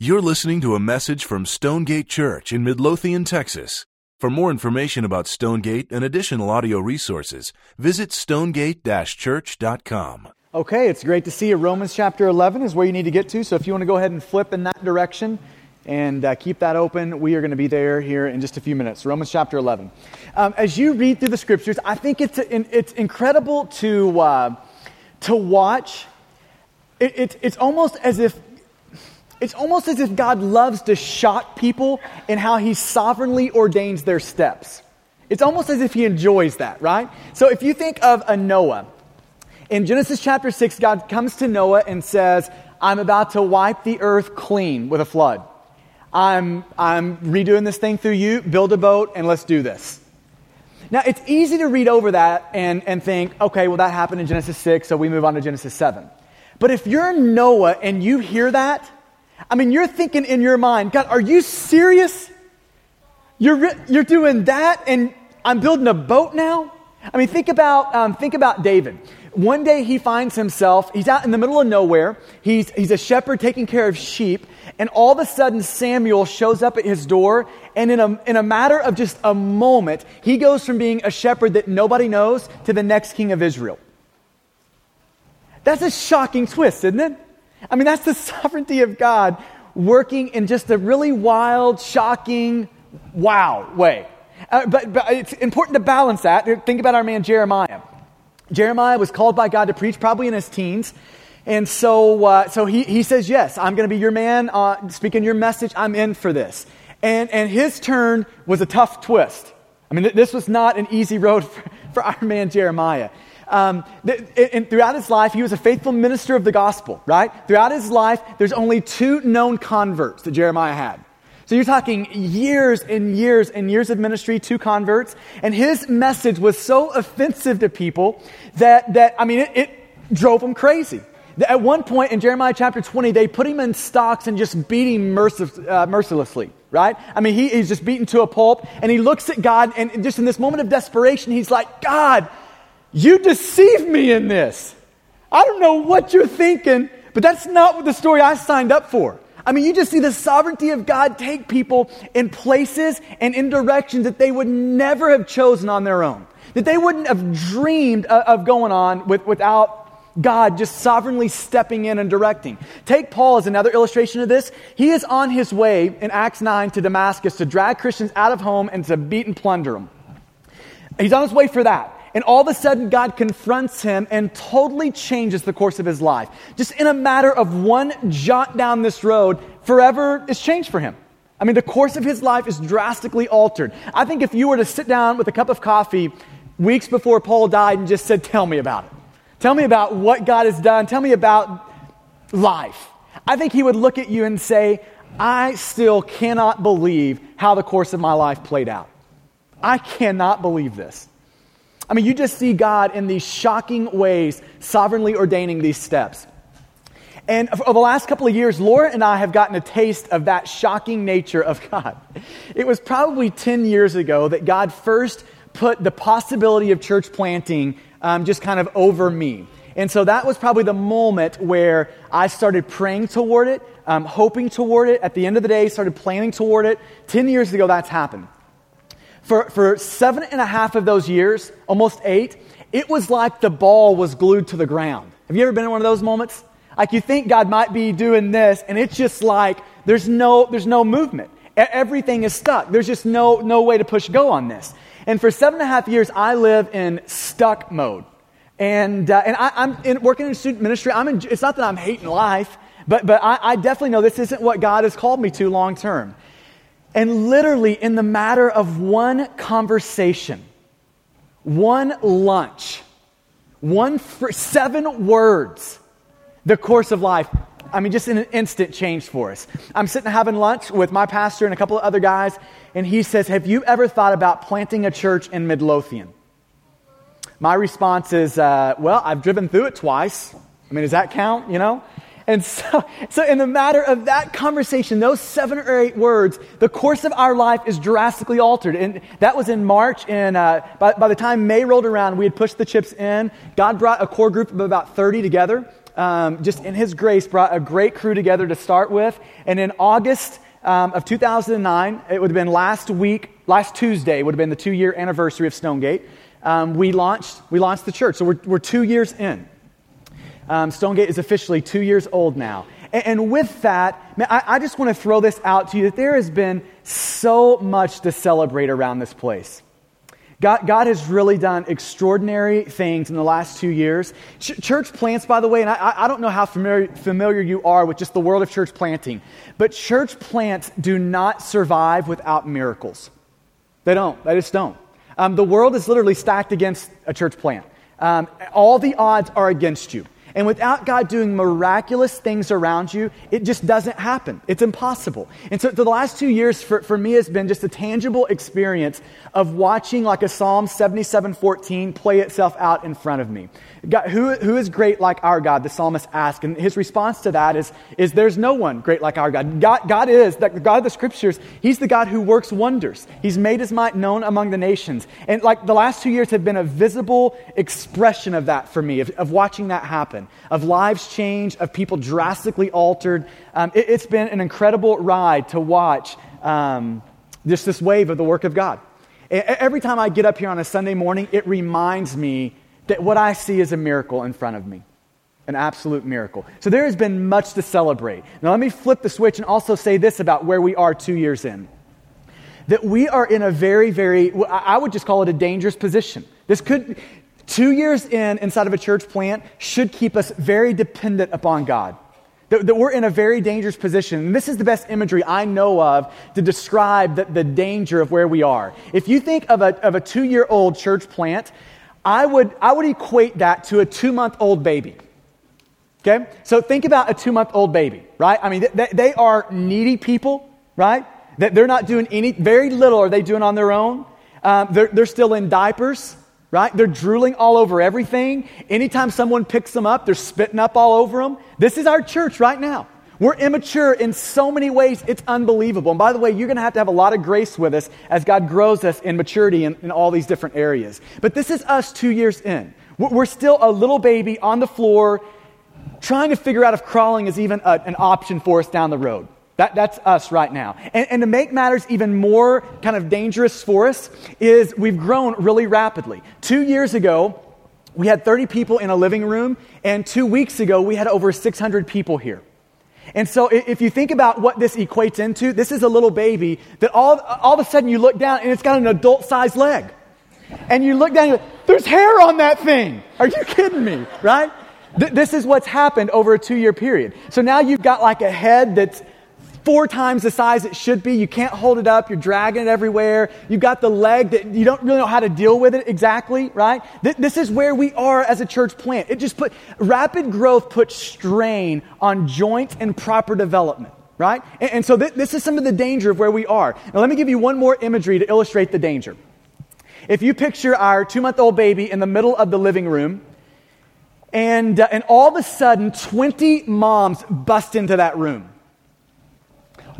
You're listening to a message from Stonegate Church in Midlothian, Texas. For more information about Stonegate and additional audio resources, visit stonegate-church.com. Okay, it's great to see you. Romans chapter 11 is where you need to get to. So if you want to go ahead and flip in that direction and uh, keep that open, we are going to be there here in just a few minutes. Romans chapter 11. Um, as you read through the scriptures, I think it's, it's incredible to, uh, to watch. It, it, it's almost as if it's almost as if God loves to shock people in how he sovereignly ordains their steps. It's almost as if he enjoys that, right? So if you think of a Noah, in Genesis chapter 6, God comes to Noah and says, I'm about to wipe the earth clean with a flood. I'm, I'm redoing this thing through you, build a boat, and let's do this. Now, it's easy to read over that and, and think, okay, well, that happened in Genesis 6, so we move on to Genesis 7. But if you're Noah and you hear that, I mean, you're thinking in your mind, God, are you serious? You're, you're doing that and I'm building a boat now? I mean, think about, um, think about David. One day he finds himself, he's out in the middle of nowhere. He's, he's a shepherd taking care of sheep. And all of a sudden, Samuel shows up at his door. And in a, in a matter of just a moment, he goes from being a shepherd that nobody knows to the next king of Israel. That's a shocking twist, isn't it? I mean, that's the sovereignty of God working in just a really wild, shocking, wow way. Uh, but, but it's important to balance that. Think about our man Jeremiah. Jeremiah was called by God to preach probably in his teens. And so, uh, so he, he says, Yes, I'm going to be your man, uh, speaking your message. I'm in for this. And, and his turn was a tough twist. I mean, th- this was not an easy road for, for our man Jeremiah. Um, and throughout his life, he was a faithful minister of the gospel, right? Throughout his life, there's only two known converts that Jeremiah had. So you're talking years and years and years of ministry, two converts, and his message was so offensive to people that, that I mean, it, it drove them crazy. At one point in Jeremiah chapter 20, they put him in stocks and just beat him mercil- uh, mercilessly, right? I mean, he, he's just beaten to a pulp, and he looks at God, and just in this moment of desperation, he's like, God, you deceive me in this. I don't know what you're thinking, but that's not what the story I signed up for. I mean, you just see the sovereignty of God take people in places and in directions that they would never have chosen on their own, that they wouldn't have dreamed of going on with, without God just sovereignly stepping in and directing. Take Paul as another illustration of this. He is on his way in Acts 9 to Damascus to drag Christians out of home and to beat and plunder them. He's on his way for that. And all of a sudden, God confronts him and totally changes the course of his life. Just in a matter of one jot down this road, forever is changed for him. I mean, the course of his life is drastically altered. I think if you were to sit down with a cup of coffee weeks before Paul died and just said, Tell me about it, tell me about what God has done, tell me about life, I think he would look at you and say, I still cannot believe how the course of my life played out. I cannot believe this. I mean, you just see God in these shocking ways sovereignly ordaining these steps. And over the last couple of years, Laura and I have gotten a taste of that shocking nature of God. It was probably 10 years ago that God first put the possibility of church planting um, just kind of over me. And so that was probably the moment where I started praying toward it, um, hoping toward it. At the end of the day, started planning toward it. 10 years ago, that's happened. For, for seven and a half of those years, almost eight, it was like the ball was glued to the ground. Have you ever been in one of those moments? Like you think God might be doing this, and it's just like there's no, there's no movement. Everything is stuck. There's just no, no way to push go on this. And for seven and a half years, I live in stuck mode. And, uh, and I, am in, working in student ministry. I'm in, it's not that I'm hating life, but, but I, I definitely know this isn't what God has called me to long term. And literally, in the matter of one conversation, one lunch, one fr- seven words, the course of life, I mean, just in an instant changed for us. I'm sitting having lunch with my pastor and a couple of other guys, and he says, Have you ever thought about planting a church in Midlothian? My response is, uh, Well, I've driven through it twice. I mean, does that count, you know? And so, so, in the matter of that conversation, those seven or eight words, the course of our life is drastically altered. And that was in March. And uh, by, by, the time May rolled around, we had pushed the chips in. God brought a core group of about 30 together um, just in His grace, brought a great crew together to start with. And in August um, of 2009, it would have been last week, last Tuesday, would have been the two year anniversary of Stonegate. Um, we, launched, we launched the church. So we're, we're two years in. Um, Stonegate is officially two years old now. And, and with that, man, I, I just want to throw this out to you that there has been so much to celebrate around this place. God, God has really done extraordinary things in the last two years. Ch- church plants, by the way, and I, I don't know how familiar, familiar you are with just the world of church planting, but church plants do not survive without miracles. They don't. They just don't. Um, the world is literally stacked against a church plant. Um, all the odds are against you. And without God doing miraculous things around you, it just doesn't happen. It's impossible. And so, the last two years for, for me has been just a tangible experience of watching like a Psalm 77 14 play itself out in front of me. God, who, who is great like our God? The psalmist asked. And his response to that is, is there's no one great like our God. God, God is, the God of the scriptures, he's the God who works wonders. He's made his might known among the nations. And like the last two years have been a visible expression of that for me, of, of watching that happen, of lives changed, of people drastically altered. Um, it, has been an incredible ride to watch um, just this wave of the work of God. Every time I get up here on a Sunday morning, it reminds me that what I see is a miracle in front of me. An absolute miracle. So there has been much to celebrate. Now, let me flip the switch and also say this about where we are two years in. That we are in a very, very, I would just call it a dangerous position. This could, two years in inside of a church plant should keep us very dependent upon God. That, that, we're in a very dangerous position. And this is the best imagery I know of to describe the, the danger of where we are. If you think of a, of a two year old church plant, I would, I would equate that to a two month old baby. Okay? So think about a two month old baby, right? I mean, they, they are needy people, right? That they're not doing any, very little are they doing on their own. Um, they're, they're still in diapers, right? They're drooling all over everything. Anytime someone picks them up, they're spitting up all over them. This is our church right now. We're immature in so many ways, it's unbelievable. And by the way, you're going to have to have a lot of grace with us as God grows us in maturity in, in all these different areas. But this is us two years in. We're still a little baby on the floor trying to figure out if crawling is even a, an option for us down the road. That, that's us right now. And, and, to make matters even more kind of dangerous for us is we've grown really rapidly. Two years ago, we had 30 people in a living room, and two weeks ago, we had over 600 people here. And so if you think about what this equates into, this is a little baby that all, all of a sudden you look down and it's got an adult sized leg. And you look down and there's hair on that thing. Are you kidding me? Right? Th- this is what's happened over a two year period. So now you've got like a head that's four times the size it should be. You can't hold it up. You're dragging it everywhere. You've got the leg that you don't really know how to deal with it exactly, right? Th- this is where we are as a church plant. It just put rapid growth puts strain on joint and proper development, right? And, and so th- this is some of the danger of where we are. Now, let me give you one more imagery to illustrate the danger. If you picture our two month old baby in the middle of the living room, and, uh, and all of a sudden, 20 moms bust into that room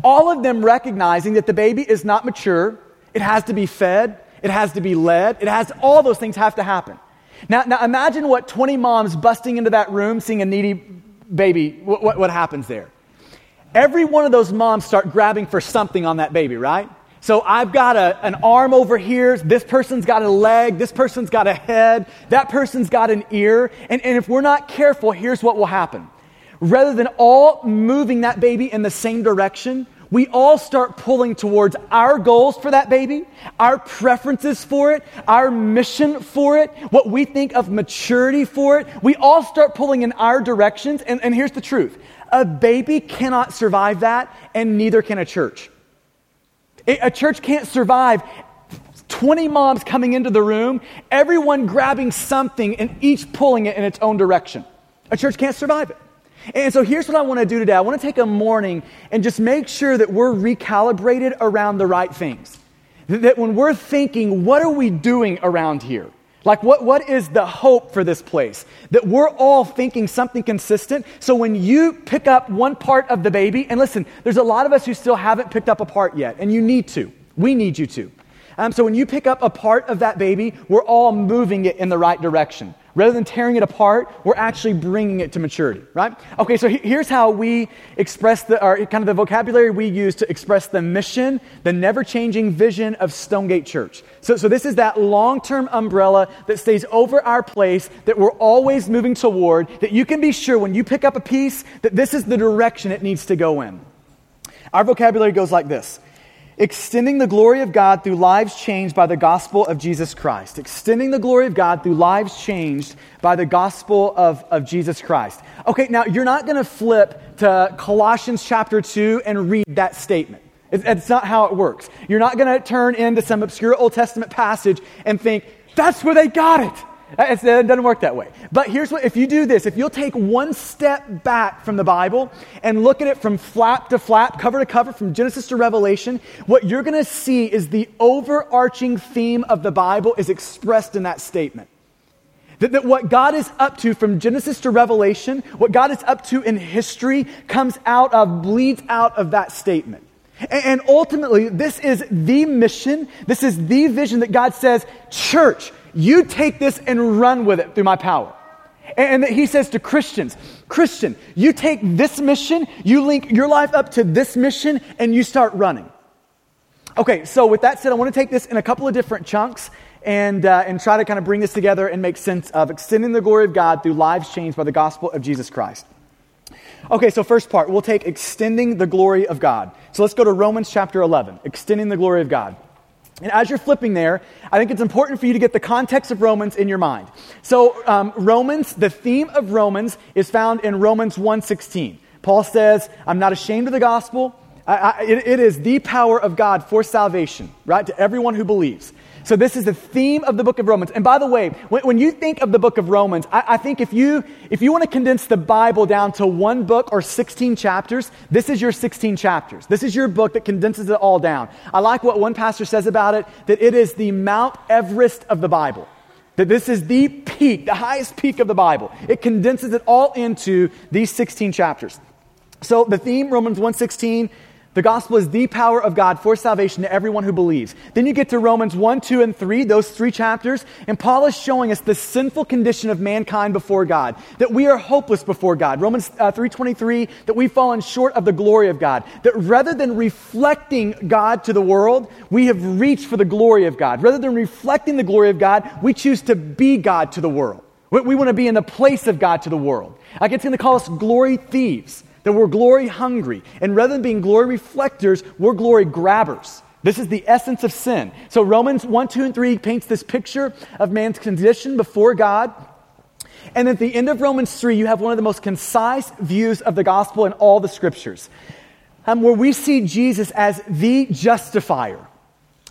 all of them recognizing that the baby is not mature, it has to be fed, it has to be led, it has all those things have to happen. Now, now imagine what 20 moms busting into that room seeing a needy baby, what, what, what happens there? Every one of those moms start grabbing for something on that baby, right? So I've got a, an arm over here. This person's got a leg. This person's got a head. That person's got an ear. And, and if we're not careful, here's what will happen rather than all moving that baby in the same direction, we all start pulling towards our goals for that baby, our preferences for it, our mission for it, what we think of maturity for it. We all start pulling in our directions. And, and here's the truth a baby cannot survive that, and neither can a church. A church can't survive 20 moms coming into the room, everyone grabbing something and each pulling it in its own direction. A church can't survive it. And so here's what I want to do today. I want to take a morning and just make sure that we're recalibrated around the right things. That when we're thinking, what are we doing around here? Like, what, what is the hope for this place? That we're all thinking something consistent. So when you pick up one part of the baby, and listen, there's a lot of us who still haven't picked up a part yet, and you need to. We need you to. Um, so when you pick up a part of that baby, we're all moving it in the right direction. Rather than tearing it apart, we're actually bringing it to maturity, right? Okay, so here's how we express the, or kind of the vocabulary we use to express the mission, the never changing vision of Stonegate Church. So, so this is that long term umbrella that stays over our place that we're always moving toward, that you can be sure when you pick up a piece that this is the direction it needs to go in. Our vocabulary goes like this extending the glory of God through lives changed by the gospel of Jesus Christ. Extending the glory of God through lives changed by the gospel of, of Jesus Christ. Okay, now you're not going to flip to Colossians chapter 2 and read that statement. It's not how it works. You're not going to turn into some obscure Old Testament passage and think, that's where they got it. Uh, it uh, doesn't work that way. But here's what if you do this, if you'll take one step back from the Bible and look at it from flap to flap, cover to cover, from Genesis to Revelation, what you're going to see is the overarching theme of the Bible is expressed in that statement. That, that what God is up to from Genesis to Revelation, what God is up to in history, comes out of, bleeds out of that statement. And ultimately, this is the mission, this is the vision that God says, church, you take this and run with it through my power. And that he says to Christians, Christian, you take this mission, you link your life up to this mission, and you start running. Okay, so with that said, I want to take this in a couple of different chunks and, uh, and try to kind of bring this together and make sense of extending the glory of God through lives changed by the gospel of Jesus Christ. Okay, so first part, we'll take extending the glory of God. So let's go to Romans chapter 11, extending the glory of God. And as you're flipping there, I think it's important for you to get the context of Romans in your mind. So, um, Romans, the theme of Romans is found in Romans 1.16. Paul says, I'm not ashamed of the gospel. I, I, it, it is the power of God for salvation, right, to everyone who believes. So, this is the theme of the book of Romans. And by the way, when, when you think of the book of Romans, I, I, think if you, if you want to condense the Bible down to one book or 16 chapters, this is your 16 chapters. This is your book that condenses it all down. I like what one pastor says about it that it is the Mount Everest of the Bible. That this is the peak, the highest peak of the Bible. It condenses it all into these 16 chapters. So the theme, Romans 116, the gospel is the power of God for salvation to everyone who believes. Then you get to Romans 1, 2, and 3, those three chapters, and Paul is showing us the sinful condition of mankind before God, that we are hopeless before God. Romans uh, 3.23, that we've fallen short of the glory of God, that rather than reflecting God to the world, we have reached for the glory of God. Rather than reflecting the glory of God, we choose to be God to the world. We, we want to be in the place of God to the world. Like it's going to call us glory thieves that we're glory hungry. And rather than being glory reflectors, we're glory grabbers. This is the essence of sin. So Romans 1, 2, and 3 paints this picture of man's condition before God. And at the end of Romans 3, you have one of the most concise views of the gospel in all the scriptures, um, where we see Jesus as the justifier.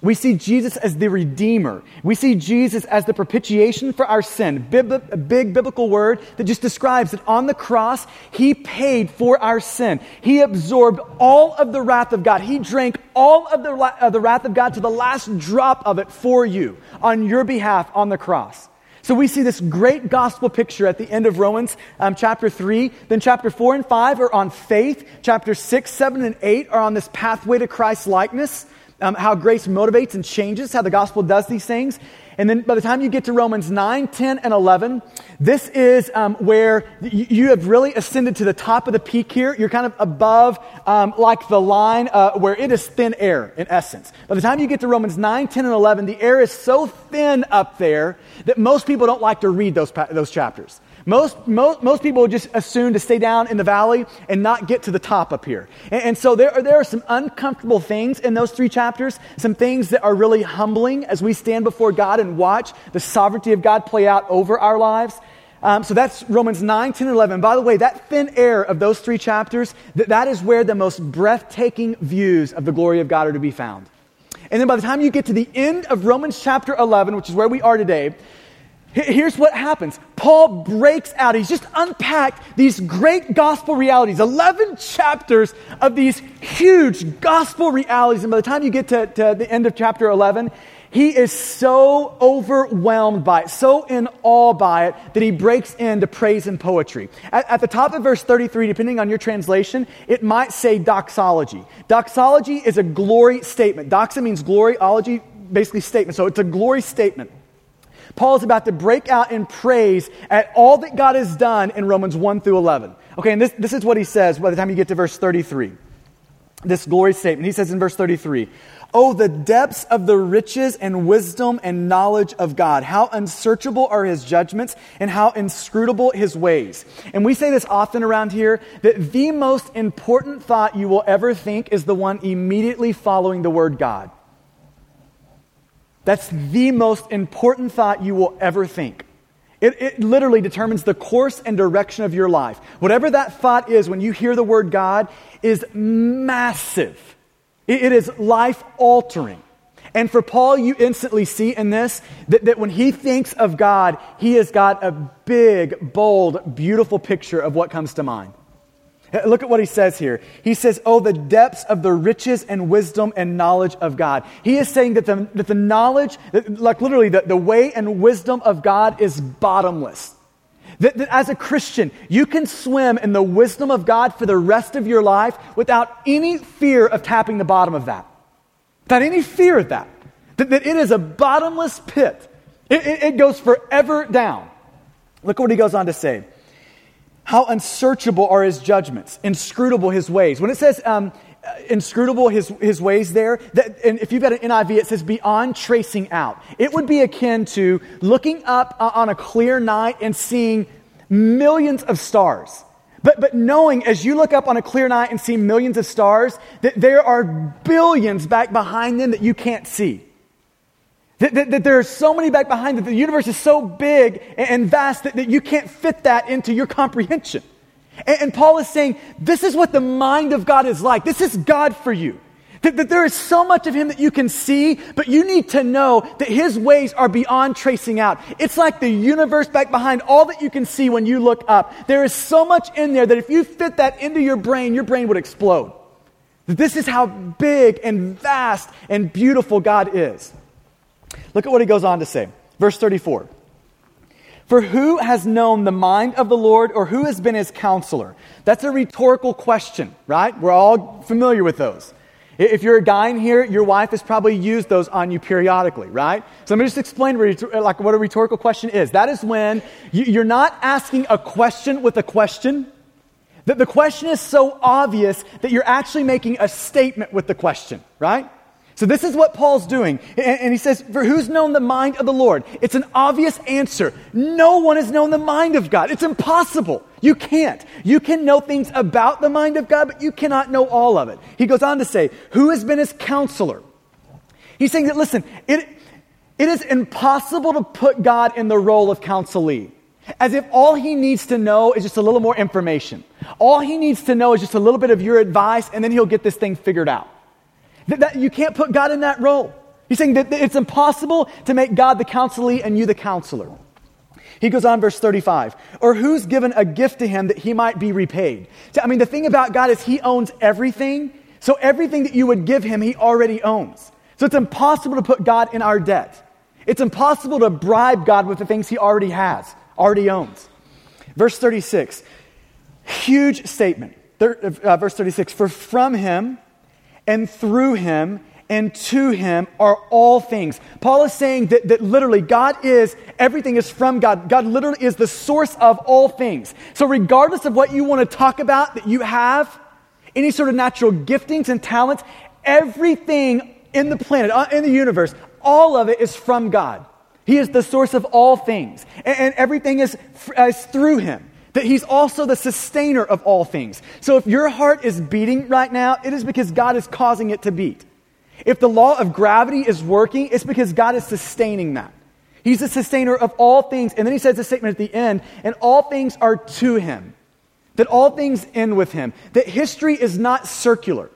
We see Jesus as the Redeemer. We see Jesus as the propitiation for our sin. Bib- a big biblical word that just describes that on the cross, He paid for our sin. He absorbed all of the wrath of God. He drank all of the, of the wrath of God to the last drop of it for you on your behalf on the cross. So we see this great gospel picture at the end of Romans um, chapter 3. Then chapter 4 and 5 are on faith. Chapter 6, 7, and 8 are on this pathway to Christ's likeness um, how grace motivates and changes, how the gospel does these things. And then by the time you get to Romans 9, 10, and 11, this is um, where you have really ascended to the top of the peak here. You're kind of above, um, like the line uh, where it is thin air in essence. By the time you get to Romans 9, 10, and 11, the air is so thin up there that most people don't like to read those, those chapters. Most, most, most people just assume to stay down in the valley and not get to the top up here. And, and so there are, there are some uncomfortable things in those three chapters, some things that are really humbling as we stand before God and watch the sovereignty of God play out over our lives. Um, so that's Romans 9, 10, and 11. By the way, that thin air of those three chapters, that, that is where the most breathtaking views of the glory of God are to be found. And then by the time you get to the end of Romans chapter 11, which is where we are today, Here's what happens Paul breaks out. He's just unpacked these great gospel realities, 11 chapters of these huge gospel realities. And by the time you get to, to the end of chapter 11, he is so overwhelmed by it, so in awe by it, that he breaks into praise and poetry. At, at, the top of verse 33, depending on your translation, it might say doxology. Doxology is a glory statement. Doxa means glory, ology, basically statement. So it's a glory statement. Paul is about to break out in praise at all that God has done in Romans 1 through 11. Okay, and this, this is what he says by the time you get to verse 33. This glory statement. He says in verse 33 Oh, the depths of the riches and wisdom and knowledge of God. How unsearchable are his judgments and how inscrutable his ways. And we say this often around here that the most important thought you will ever think is the one immediately following the word God. That's the most important thought you will ever think. It, it, literally determines the course and direction of your life. Whatever that thought is when you hear the word God is massive. it, it is life altering. And for Paul, you instantly see in this that, that when he thinks of God, he has got a big, bold, beautiful picture of what comes to mind. Uh, look at what he says here. He says, Oh, the depths of the riches and wisdom and knowledge of God. He is saying that the, that the knowledge, like literally, the, the way and wisdom of God is bottomless. That, that as a Christian, you can swim in the wisdom of God for the rest of your life without any fear of tapping the bottom of that. Without any fear of that. That, that it is a bottomless pit. It, it, it goes forever down. Look what he goes on to say. How unsearchable are his judgments, inscrutable his ways. When it says um, uh, inscrutable his, his ways there, that, and if you've got an NIV, it says beyond tracing out. It would be akin to looking up uh, on a clear night and seeing millions of stars. But, but knowing as you look up on a clear night and see millions of stars, that there are billions back behind them that you can't see. That, that, that, there are so many back behind that the universe is so big and vast that, that you can't fit that into your comprehension. And, and, Paul is saying, this is what the mind of God is like. This is God for you. That, that there is so much of Him that you can see, but you need to know that His ways are beyond tracing out. It's like the universe back behind all that you can see when you look up. There is so much in there that if you fit that into your brain, your brain would explode. That this is how big and vast and beautiful God is. Look at what he goes on to say. Verse 34. For who has known the mind of the Lord or who has been his counselor? That's a rhetorical question, right? We're all familiar with those. If you're a guy in here, your wife has probably used those on you periodically, right? So let me just explain like what a rhetorical question is. That is when you're not asking a question with a question. That the question is so obvious that you're actually making a statement with the question, right? So this is what Paul's doing. And he says, For who's known the mind of the Lord? It's an obvious answer. No one has known the mind of God. It's impossible. You can't. You can know things about the mind of God, but you cannot know all of it. He goes on to say, Who has been his counselor? He's saying that, listen, it, it is impossible to put God in the role of counselee. As if all he needs to know is just a little more information. All he needs to know is just a little bit of your advice, and then he'll get this thing figured out. That, that, you can't put God in that role. He's saying that it's impossible to make God the counselee and you the counselor. He goes on, verse 35. Or who's given a gift to him that he might be repaid? I mean, the thing about God is he owns everything. So everything that you would give him, he already owns. So it's impossible to put God in our debt. It's impossible to bribe God with the things he already has, already owns. Verse 36, huge statement. Uh, verse 36 For from him, and through him and to him are all things. Paul is saying that, that literally God is, everything is from God. God literally is the source of all things. So, regardless of what you want to talk about that you have, any sort of natural giftings and talents, everything in the planet, uh, in the universe, all of it is from God. He is the source of all things, and, and everything is, is through him that He's also the sustainer of all things. So if your heart is beating right now, it is because God is causing it to beat. If the law of gravity is working, it's because God is sustaining that. He's the sustainer of all things. And then he says a statement at the end, and all things are to him. That all things end with him. That history is not circular.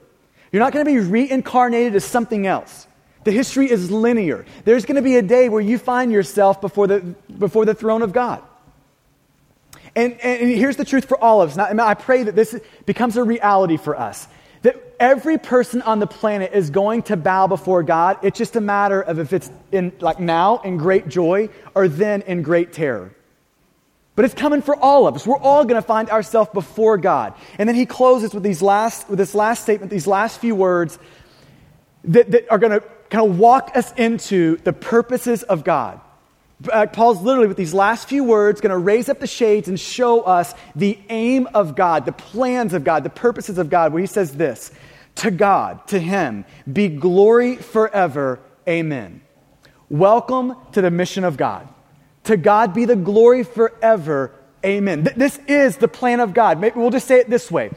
You're not going to be reincarnated as something else. The history is linear. There's going to be a day where you find yourself before the, before the throne of God. And, and here's the truth for all of us. And I pray that this becomes a reality for us. That every person on the planet is going to bow before God. It's just a matter of if it's in like now in great joy or then in great terror. But it's coming for all of us. We're all going to find ourselves before God. And then he closes with these last with this last statement, these last few words that, that are going to kind of walk us into the purposes of God Uh, Paul's literally, with these last few words, going to raise up the shades and show us the aim of God, the plans of God, the purposes of God, where he says this To God, to him, be glory forever. Amen. Welcome to the mission of God. To God be the glory forever. Amen. This is the plan of God. Maybe we'll just say it this way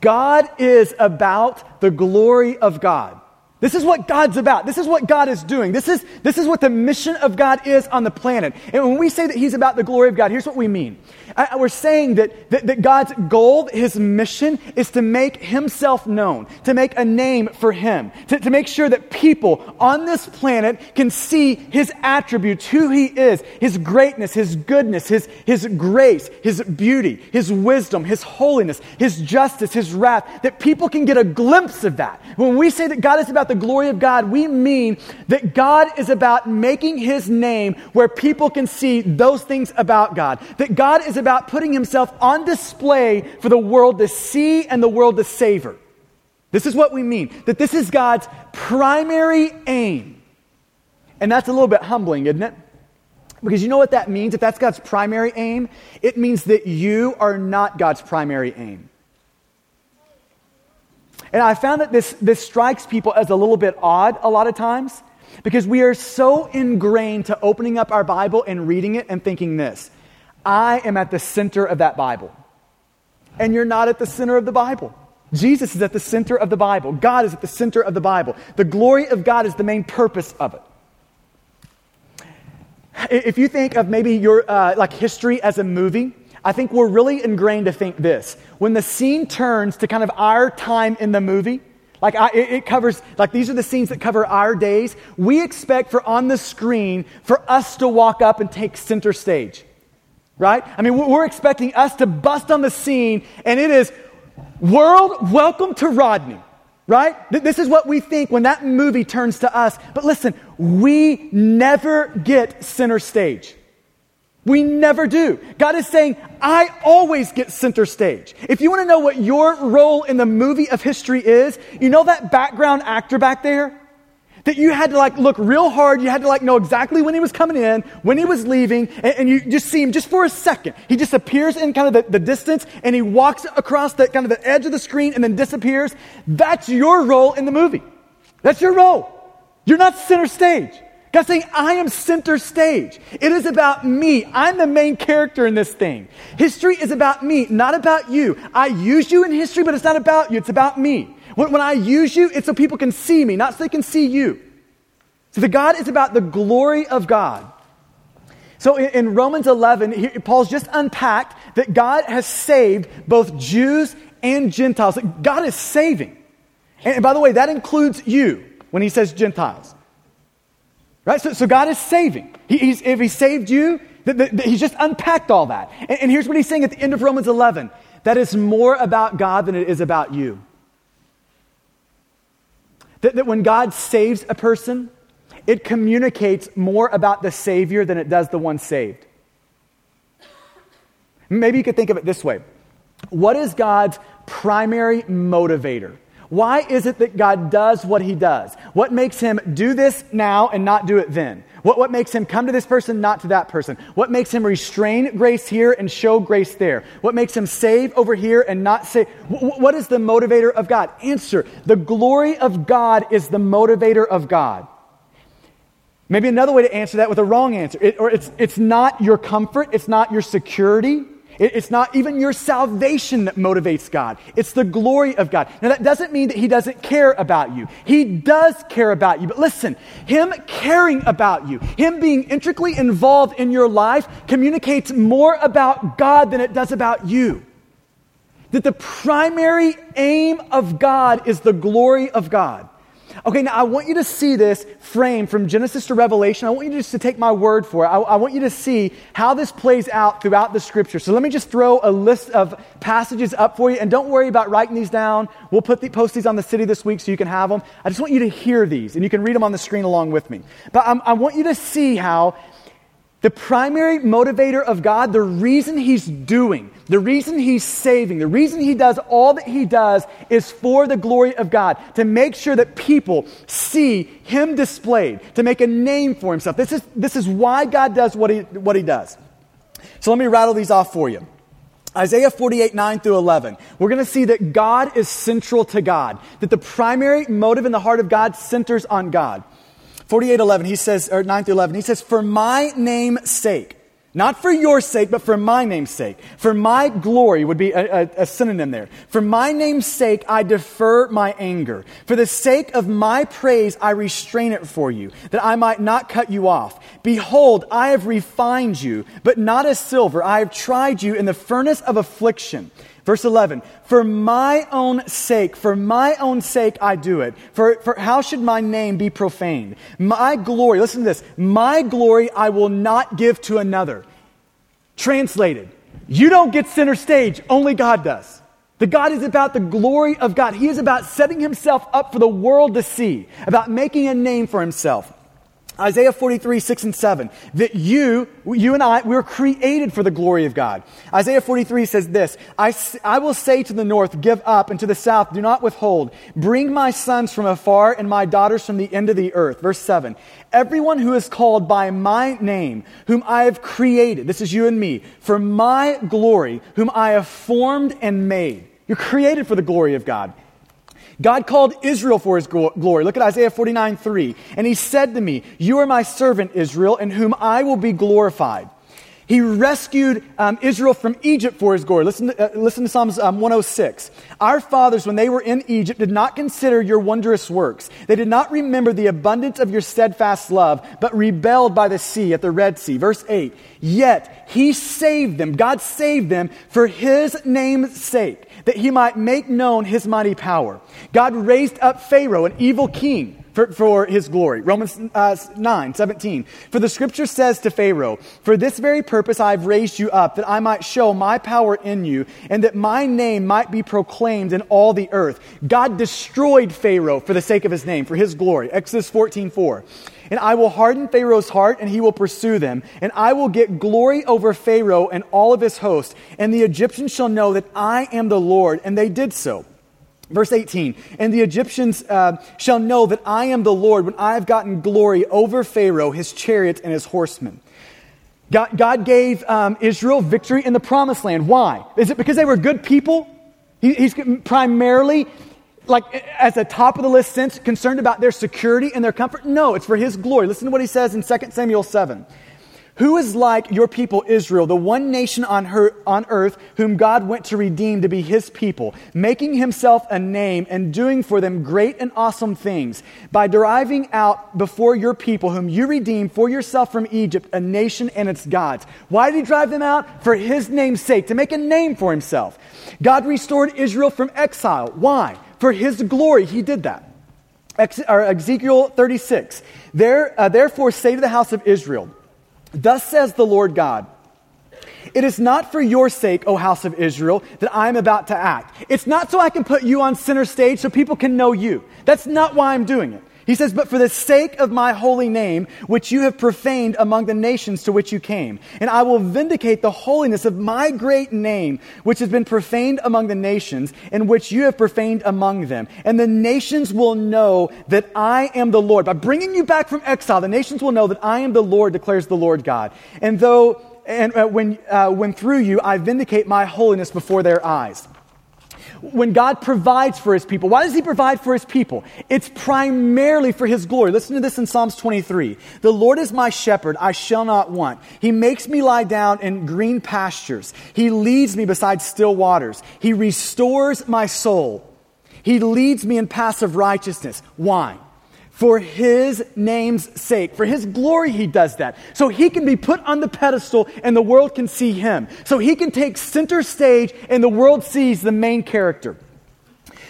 God is about the glory of God. This is what God's about. This is what God is doing. This is, this is what the mission of God is on the planet. And when we say that He's about the glory of God, here's what we mean. I, we're saying that, that, that God's goal, His mission, is to make Himself known, to make a name for Him, to, to make sure that people on this planet can see His attributes, who He is, His greatness, His goodness, His, His grace, His beauty, His wisdom, His holiness, His justice, His wrath, that people can get a glimpse of that. When we say that God is about the glory of God, we mean that God is about making his name where people can see those things about God. That God is about putting himself on display for the world to see and the world to savor. This is what we mean. That this is God's primary aim. And that's a little bit humbling, isn't it? Because you know what that means? If that's God's primary aim, it means that you are not God's primary aim. And I found that this, this strikes people as a little bit odd a lot of times because we are so ingrained to opening up our Bible and reading it and thinking this I am at the center of that Bible. And you're not at the center of the Bible. Jesus is at the center of the Bible. God is at the center of the Bible. The glory of God is the main purpose of it. If you think of maybe your uh, like history as a movie, I think we're really ingrained to think this. When the scene turns to kind of our time in the movie, like I, it covers, like these are the scenes that cover our days, we expect for on the screen for us to walk up and take center stage. Right? I mean, we're expecting us to bust on the scene, and it is, world, welcome to Rodney. Right? This is what we think when that movie turns to us. But listen, we never get center stage. We never do. God is saying, I always get center stage. If you want to know what your role in the movie of history is, you know that background actor back there? That you had to like look real hard. You had to like know exactly when he was coming in, when he was leaving, and, and you just see him just for a second. He just appears in kind of the, the distance and he walks across the kind of the edge of the screen and then disappears. That's your role in the movie. That's your role. You're not center stage. God's saying, I am center stage. It is about me. I'm the main character in this thing. History is about me, not about you. I use you in history, but it's not about you. It's about me. When, when I use you, it's so people can see me, not so they can see you. So the God is about the glory of God. So in, in Romans 11, he, Paul's just unpacked that God has saved both Jews and Gentiles. God is saving. And, and by the way, that includes you when he says Gentiles. Right? So, so God is saving. He, if He saved you, He's just unpacked all that. And, and here's what He's saying at the end of Romans 11 that is more about God than it is about you. That, that when God saves a person, it communicates more about the Savior than it does the one saved. Maybe you could think of it this way What is God's primary motivator? Why is it that God does what he does? What makes him do this now and not do it then? What, what makes him come to this person, not to that person? What makes him restrain grace here and show grace there? What makes him save over here and not save? What is the motivator of God? Answer the glory of God is the motivator of God. Maybe another way to answer that with a wrong answer, it, or it's, it's not your comfort, it's not your security, it's not even your salvation that motivates God. It's the glory of God. Now, that doesn't mean that He doesn't care about you. He does care about you. But listen, Him caring about you, Him being intricately involved in your life, communicates more about God than it does about you. That the primary aim of God is the glory of God. Okay, now I want you to see this frame from Genesis to Revelation. I want you just to take my word for it. I, I, want you to see how this plays out throughout the scripture. So let me just throw a list of passages up for you, and don't worry about writing these down. We'll put the, post these on the city this week so you can have them. I just want you to hear these, and you can read them on the screen along with me. But I'm, I want you to see how The primary motivator of God, the reason he's doing, the reason he's saving, the reason he does all that he does is for the glory of God, to make sure that people see him displayed, to make a name for himself. This is, this is why God does what he, what he does. So let me rattle these off for you. Isaiah 48, 9 through 11. We're going to see that God is central to God, that the primary motive in the heart of God centers on God. 48, 11, he says, or 9 through 11, he says, For my name's sake, not for your sake, but for my name's sake. For my glory would be a, a, a, synonym there. For my name's sake, I defer my anger. For the sake of my praise, I restrain it for you, that I might not cut you off. Behold, I have refined you, but not as silver. I have tried you in the furnace of affliction. Verse 11, for my own sake, for my own sake I do it. For, for how should my name be profaned? My glory, listen to this, my glory I will not give to another. Translated, you don't get center stage, only God does. The God is about the glory of God. He is about setting himself up for the world to see, about making a name for himself. Isaiah 43, 6 and 7, that you, you and I, we were created for the glory of God. Isaiah 43 says this, I, I will say to the north, give up, and to the south, do not withhold. Bring my sons from afar and my daughters from the end of the earth. Verse 7, everyone who is called by my name, whom I have created, this is you and me, for my glory, whom I have formed and made. You're created for the glory of God. God called Israel for his glory. Look at Isaiah 49 3. And he said to me, You are my servant, Israel, in whom I will be glorified. He rescued um, Israel from Egypt for his glory. Listen to, uh, listen to Psalms um, 106. Our fathers, when they were in Egypt, did not consider your wondrous works. They did not remember the abundance of your steadfast love, but rebelled by the sea at the Red Sea. Verse 8. Yet he saved them. God saved them for his name's sake that he might make known his mighty power. God raised up Pharaoh, an evil king, for, for his glory. Romans uh, 9, 17. For the scripture says to Pharaoh, For this very purpose I have raised you up, that I might show my power in you, and that my name might be proclaimed in all the earth. God destroyed Pharaoh for the sake of his name, for his glory. Exodus 14, 4. And I will harden Pharaoh's heart, and he will pursue them. And I will get glory over Pharaoh and all of his host. And the Egyptians shall know that I am the Lord. And they did so. Verse 18, and the Egyptians uh, shall know that I am the Lord when I have gotten glory over Pharaoh, his chariots, and his horsemen. God, God gave um, Israel victory in the promised land. Why? Is it because they were good people? He, he's primarily like as a top of the list sense concerned about their security and their comfort? No, it's for his glory. Listen to what he says in 2 Samuel 7. Who is like your people Israel, the one nation on, her, on earth whom God went to redeem to be his people, making himself a name and doing for them great and awesome things, by driving out before your people, whom you redeemed for yourself from Egypt, a nation and its gods? Why did he drive them out? For his name's sake, to make a name for himself. God restored Israel from exile. Why? For his glory, he did that. Ex- Ezekiel 36. There, uh, therefore, say to the house of Israel, Thus says the Lord God, It is not for your sake, O house of Israel, that I am about to act. It's not so I can put you on center stage so people can know you. That's not why I'm doing it. He says, But for the sake of my holy name, which you have profaned among the nations to which you came, and I will vindicate the holiness of my great name, which has been profaned among the nations, and which you have profaned among them. And the nations will know that I am the Lord. By bringing you back from exile, the nations will know that I am the Lord, declares the Lord God. And though, and uh, when, uh, when through you I vindicate my holiness before their eyes when God provides for his people. Why does he provide for his people? It's primarily for his glory. Listen to this in Psalms 23. The Lord is my shepherd, I shall not want. He makes me lie down in green pastures. He leads me beside still waters. He restores my soul. He leads me in paths of righteousness. Why? For his name's sake. For his glory, he does that. So he can be put on the pedestal and the world can see him. So he can take center stage and the world sees the main character.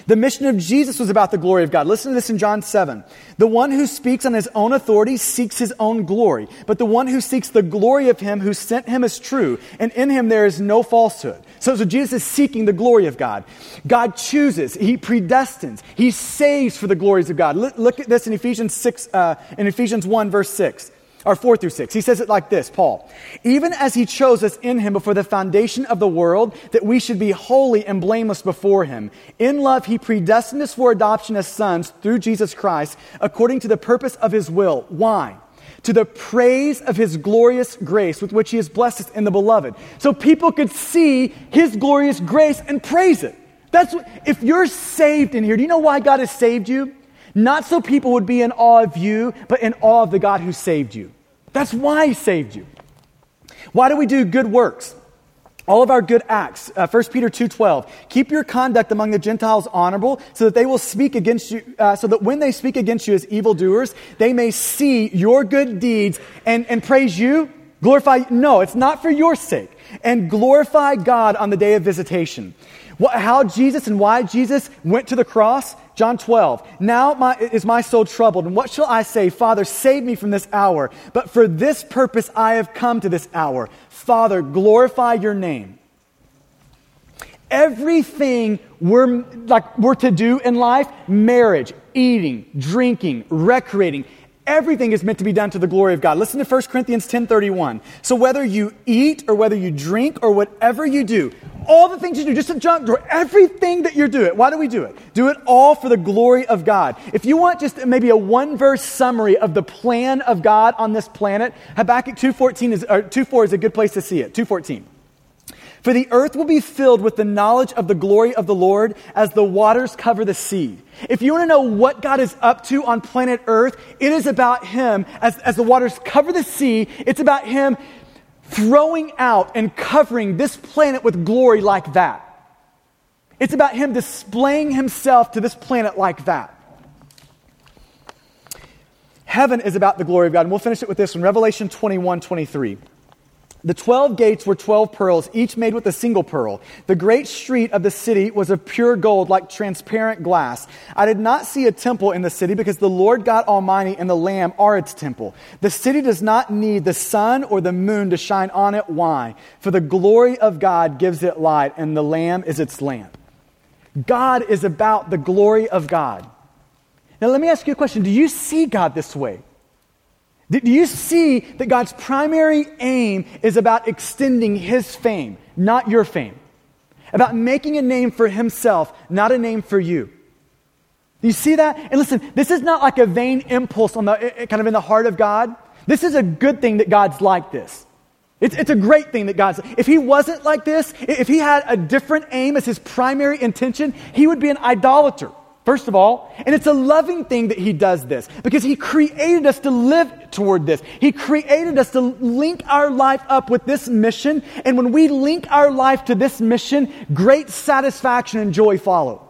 The mission of Jesus was about the glory of God. Listen to this in John 7. The one who speaks on his own authority seeks his own glory, but the one who seeks the glory of him who sent him is true, and in him there is no falsehood. So, so Jesus is seeking the glory of God. God chooses, He predestines, He saves for the glories of God. Look, look at this in Ephesians 6, uh, in Ephesians 1, verse 6. Or 4 through 6. He says it like this Paul, even as he chose us in him before the foundation of the world, that we should be holy and blameless before him. In love, he predestined us for adoption as sons through Jesus Christ, according to the purpose of his will. Why? To the praise of his glorious grace with which he has blessed us in the beloved. So people could see his glorious grace and praise it. That's what, if you're saved in here, do you know why God has saved you? Not so people would be in awe of you, but in awe of the God who saved you. That's why he saved you. Why do we do good works? All of our good acts. Uh, 1 Peter 2.12. Keep your conduct among the Gentiles honorable so that they will speak against you, uh, so that when they speak against you as evildoers, they may see your good deeds and, and praise you. Glorify, no, it's not for your sake. And glorify God on the day of visitation. What, how Jesus and why Jesus went to the cross? John 12. Now my, is my soul troubled, and what shall I say? Father, save me from this hour. But for this purpose I have come to this hour. Father, glorify your name. Everything we're, like, we're to do in life marriage, eating, drinking, recreating Everything is meant to be done to the glory of God. Listen to 1 Corinthians 10:31. So whether you eat or whether you drink or whatever you do, all the things you do, just a junk drawer, everything that you're doing. Why do we do it? Do it all for the glory of God. If you want just maybe a one verse summary of the plan of God on this planet, Habakkuk 2:14 is or 2:4 is a good place to see it. 2:14. For the earth will be filled with the knowledge of the glory of the Lord as the waters cover the sea. If you want to know what God is up to on planet earth, it is about Him. As, as the waters cover the sea, it's about Him throwing out and covering this planet with glory like that. It's about Him displaying Himself to this planet like that. Heaven is about the glory of God. And we'll finish it with this in Revelation 21 23. The 12 gates were 12 pearls, each made with a single pearl. The great street of the city was of pure gold, like transparent glass. I did not see a temple in the city because the Lord God Almighty and the Lamb are its temple. The city does not need the sun or the moon to shine on it. Why? For the glory of God gives it light, and the Lamb is its lamp. God is about the glory of God. Now, let me ask you a question Do you see God this way? Do you see that God's primary aim is about extending His fame, not your fame? About making a name for Himself, not a name for you. Do you see that? And listen, this is not like a vain impulse on the eh, eh, kind of in the heart of God. This is a good thing that God's like this. It's, it's a great thing that God's. If He wasn't like this, if He had a different aim as His primary intention, He would be an idolater. First of all, and it's a loving thing that he does this because he created us to live toward this. He created us to link our life up with this mission. And when we link our life to this mission, great satisfaction and joy follow.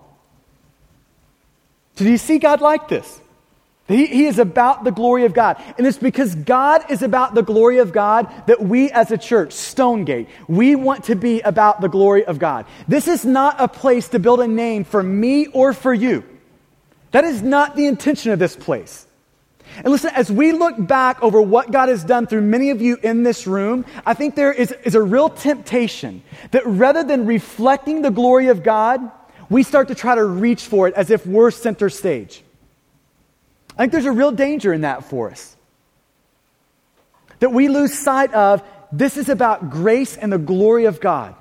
Do you see God like this? He, he is about the glory of God. And it's because God is about the glory of God that we as a church, Stonegate, we want to be about the glory of God. This is not a place to build a name for me or for you. That is not the intention of this place. And listen, as we look back over what God has done through many of you in this room, I think there is, is a real temptation that rather than reflecting the glory of God, we start to try to reach for it as if we're center stage. I think there's a real danger in that for us. That we lose sight of this is about grace and the glory of God.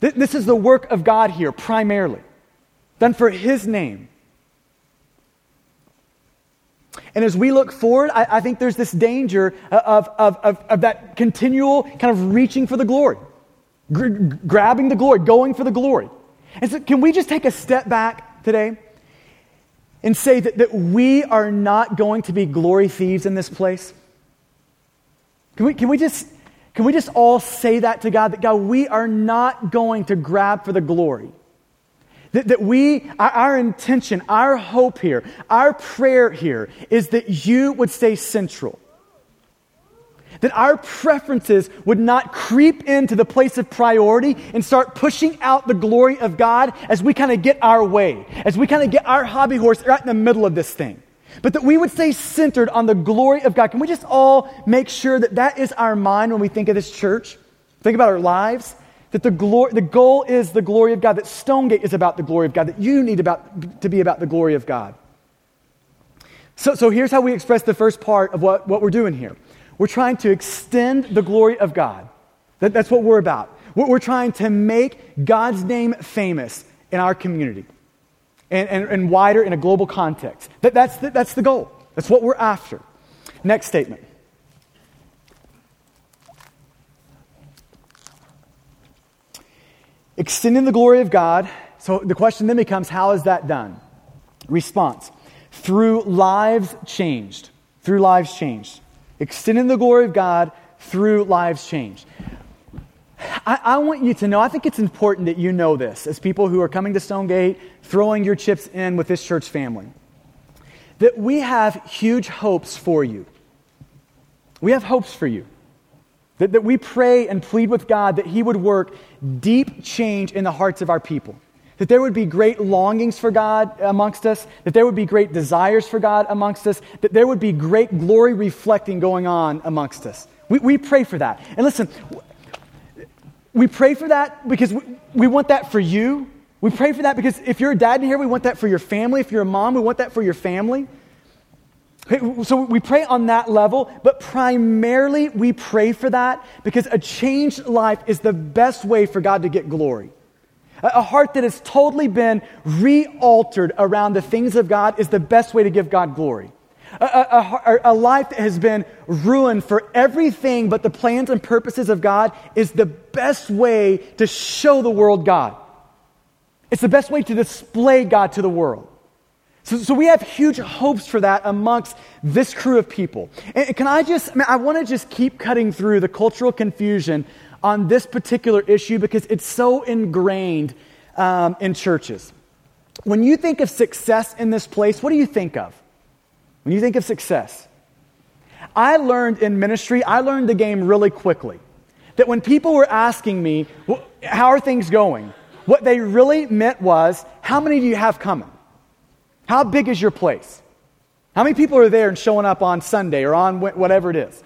This is the work of God here, primarily, done for His name. And as we look forward, I, I think there's this danger of, of, of, of, that continual kind of reaching for the glory, Gr- grabbing the glory, going for the glory. And so, can we just take a step back today and say that, that we are not going to be glory thieves in this place? Can we, can, we just, can we just all say that to God? That God, we are not going to grab for the glory. That, that we, our, our intention, our hope here, our prayer here is that you would stay central that our preferences would not creep into the place of priority and start pushing out the glory of God as we kind of get our way, as we kind of get our hobby horse right in the middle of this thing. But that we would stay centered on the glory of God. Can we just all make sure that that is our mind when we think of this church? Think about our lives. That the, glory, the goal is the glory of God, that Stonegate is about the glory of God, that you need about, to be about the glory of God. So, so here's how we express the first part of what, what we're doing here we're trying to extend the glory of God. That, that's what we're about. We're, we're trying to make God's name famous in our community and, and, and wider in a global context. That, that's, the, that's the goal. That's what we're after. Next statement. Extending the glory of God. So the question then becomes how is that done? Response through lives changed. Through lives changed. Extending the glory of God through lives changed. I, I, want you to know, I think it's important that you know this as people who are coming to Stonegate, throwing your chips in with this church family, that we have huge hopes for you. We have hopes for you. That, that we pray and plead with God that He would work deep change in the hearts of our people. That there would be great longings for God amongst us, that there would be great desires for God amongst us, that there would be great glory reflecting going on amongst us. We, we pray for that. And listen, we pray for that because we, we want that for you. We pray for that because if you're a dad in here, we want that for your family. If you're a mom, we want that for your family. So we pray on that level, but primarily we pray for that because a changed life is the best way for God to get glory. A heart that has totally been re altered around the things of God is the best way to give God glory. A, a, a, life that has been ruined for everything but the plans and purposes of God is the best way to show the world God. It's the best way to display God to the world. So, so we have huge hopes for that amongst this crew of people. And can I just, I, mean, I want to just keep cutting through the cultural confusion on this particular issue because it's so ingrained um, in churches. When you think of success in this place, what do you think of? When you think of success, I learned in ministry, I learned the game really quickly. That when people were asking me, well, How are things going? what they really meant was, How many do you have coming? How big is your place? How many people are there and showing up on Sunday or on whatever it is?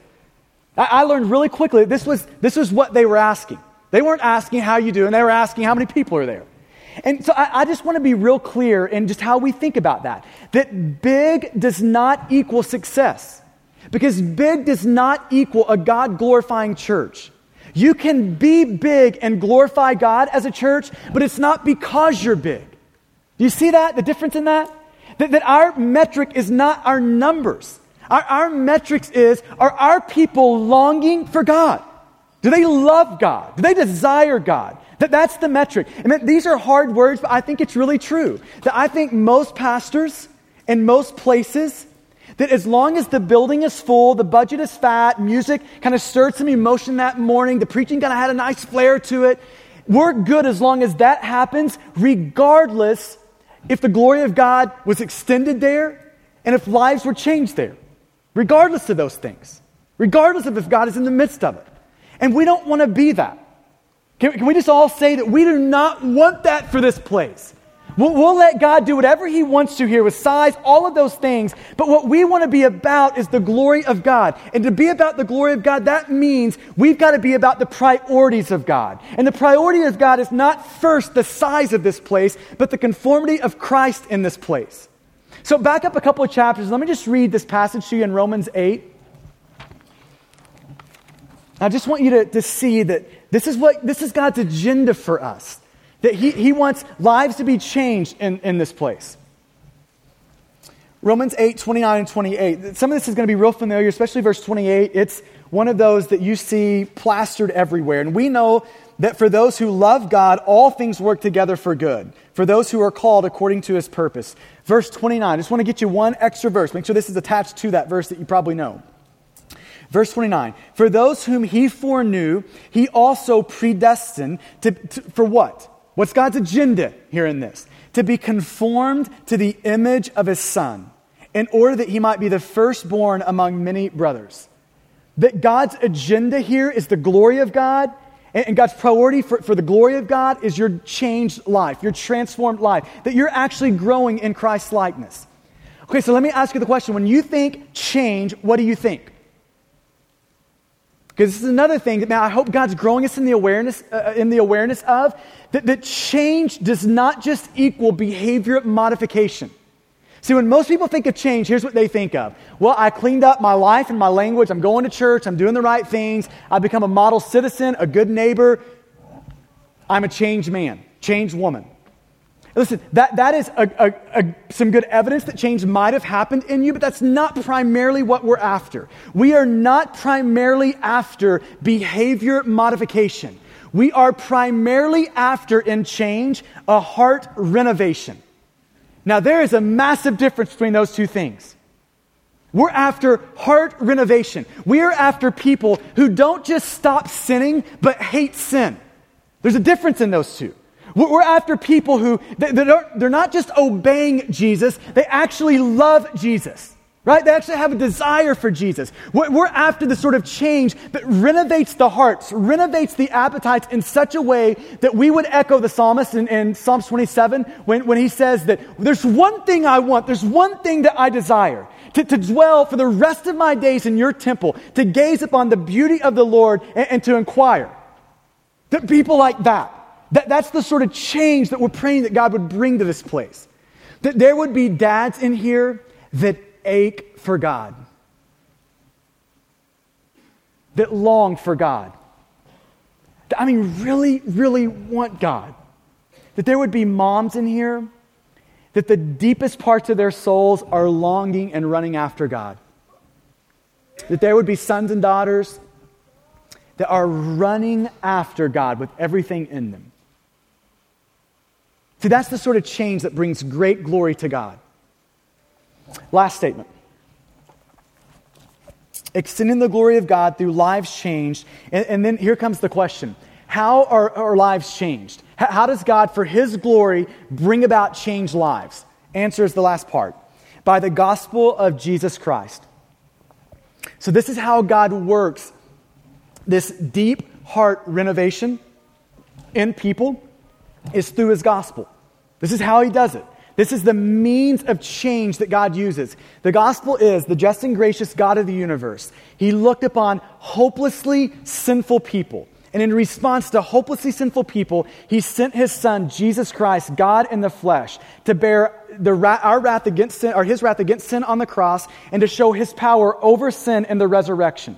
I, learned really quickly this was, this was what they were asking. They weren't asking how you do, and they were asking how many people are there. And so I, I, just want to be real clear in just how we think about that. That big does not equal success. Because big does not equal a God glorifying church. You can be big and glorify God as a church, but it's not because you're big. Do you see that? The difference in that? That, that our metric is not our numbers. Our, our metrics is are our people longing for God? Do they love God? Do they desire God? That, that's the metric. I mean, these are hard words, but I think it's really true. That I think most pastors in most places, that as long as the building is full, the budget is fat, music kind of stirred some emotion that morning, the preaching kind of had a nice flair to it, we're good as long as that happens, regardless if the glory of God was extended there and if lives were changed there, regardless of those things, regardless of if God is in the midst of it. And we don't want to be that. Can, can, we just all say that we do not want that for this place? We'll, we'll let God do whatever He wants to here with size, all of those things. But what we want to be about is the glory of God. And to be about the glory of God, that means we've got to be about the priorities of God. And the priority of God is not first the size of this place, but the conformity of Christ in this place. So back up a couple of chapters. Let me just read this passage to you in Romans 8. I just want you to, to see that this is, what, this is God's agenda for us. That he, he wants lives to be changed in, in this place. Romans 8, 29 and 28. Some of this is going to be real familiar, especially verse 28. It's one of those that you see plastered everywhere. And we know that for those who love God, all things work together for good, for those who are called according to his purpose. Verse 29. I just want to get you one extra verse. Make sure this is attached to that verse that you probably know. Verse 29 For those whom he foreknew, he also predestined to, to, for what? What's God's agenda here in this? To be conformed to the image of his son, in order that he might be the firstborn among many brothers. That God's agenda here is the glory of God, and God's priority for, for the glory of God is your changed life, your transformed life, that you're actually growing in Christ's likeness. Okay, so let me ask you the question when you think change, what do you think? Because this is another thing that man, I hope God's growing us in the awareness, uh, uh, in the awareness of that, that change does not just equal behavior modification. See, when most people think of change, here's what they think of. Well, I cleaned up my life and my language. I'm going to church. I'm doing the right things. I've become a model citizen, a good neighbor. I'm a changed man, changed woman. Listen, that, that is a, a, a, some good evidence that change might have happened in you, but that's not primarily what we're after. We are not primarily after behavior modification. We are primarily after, in change, a heart renovation. Now, there is a massive difference between those two things. We're after heart renovation. We are after people who don't just stop sinning, but hate sin. There's a difference in those two. We're after people who, they're not just obeying Jesus, they actually love Jesus. Right? They actually have a desire for Jesus. We're after the sort of change that renovates the hearts, renovates the appetites in such a way that we would echo the psalmist in, in Psalms 27 when, when he says that there's one thing I want, there's one thing that I desire. To, to, dwell for the rest of my days in your temple, to gaze upon the beauty of the Lord and, and to inquire. That people like that. that. That's the sort of change that we're praying that God would bring to this place. That there would be dads in here that ache for God, that long for God. I mean, really, really want God. That there would be moms in here that the deepest parts of their souls are longing and running after God. That there would be sons and daughters that are running after God with everything in them. See, that's the sort of change that brings great glory to God. Last statement. Extending the glory of God through lives changed. And, and then here comes the question How are our lives changed? How, how does God, for His glory, bring about changed lives? Answer is the last part by the gospel of Jesus Christ. So, this is how God works this deep heart renovation in people is through His gospel. This is how He does it. This is the means of change that God uses. The gospel is the just and gracious God of the universe. He looked upon hopelessly sinful people. And in response to hopelessly sinful people, he sent his son, Jesus Christ, God in the flesh, to bear the, our wrath against sin, or his wrath against sin on the cross, and to show his power over sin in the resurrection.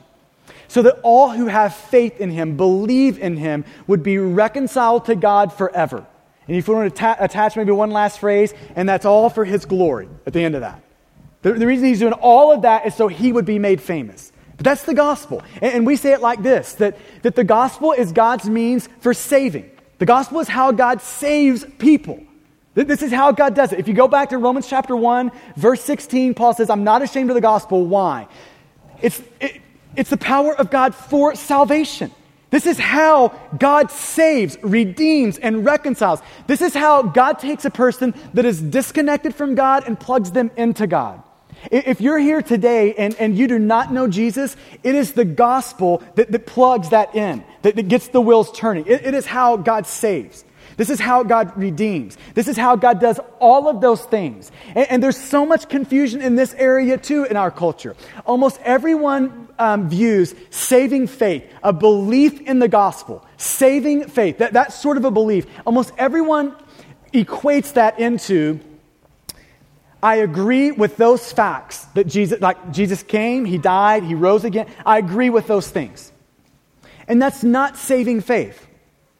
So that all who have faith in him, believe in him, would be reconciled to God forever. And if you want to ta- attach maybe one last phrase, and that's all for his glory at the end of that. The, the, reason he's doing all of that is so he would be made famous. But that's the gospel. And, and we say it like this that, that the gospel is God's means for saving. The gospel is how God saves people. This is how God does it. If you go back to Romans chapter 1, verse 16, Paul says, I'm not ashamed of the gospel. Why? It's, it, it's the power of God for salvation. This is how God saves, redeems, and reconciles. This is how God takes a person that is disconnected from God and plugs them into God. If you're here today and, and you do not know Jesus, it is the gospel that, that plugs that in, that, that gets the wheels turning. It, it is how God saves. This is how God redeems. This is how God does all of those things. And, and there's so much confusion in this area too in our culture. Almost everyone um, views saving faith, a belief in the gospel, saving faith, that, that sort of a belief. Almost everyone equates that into I agree with those facts that Jesus, like Jesus came, he died, he rose again. I agree with those things. And that's not saving faith.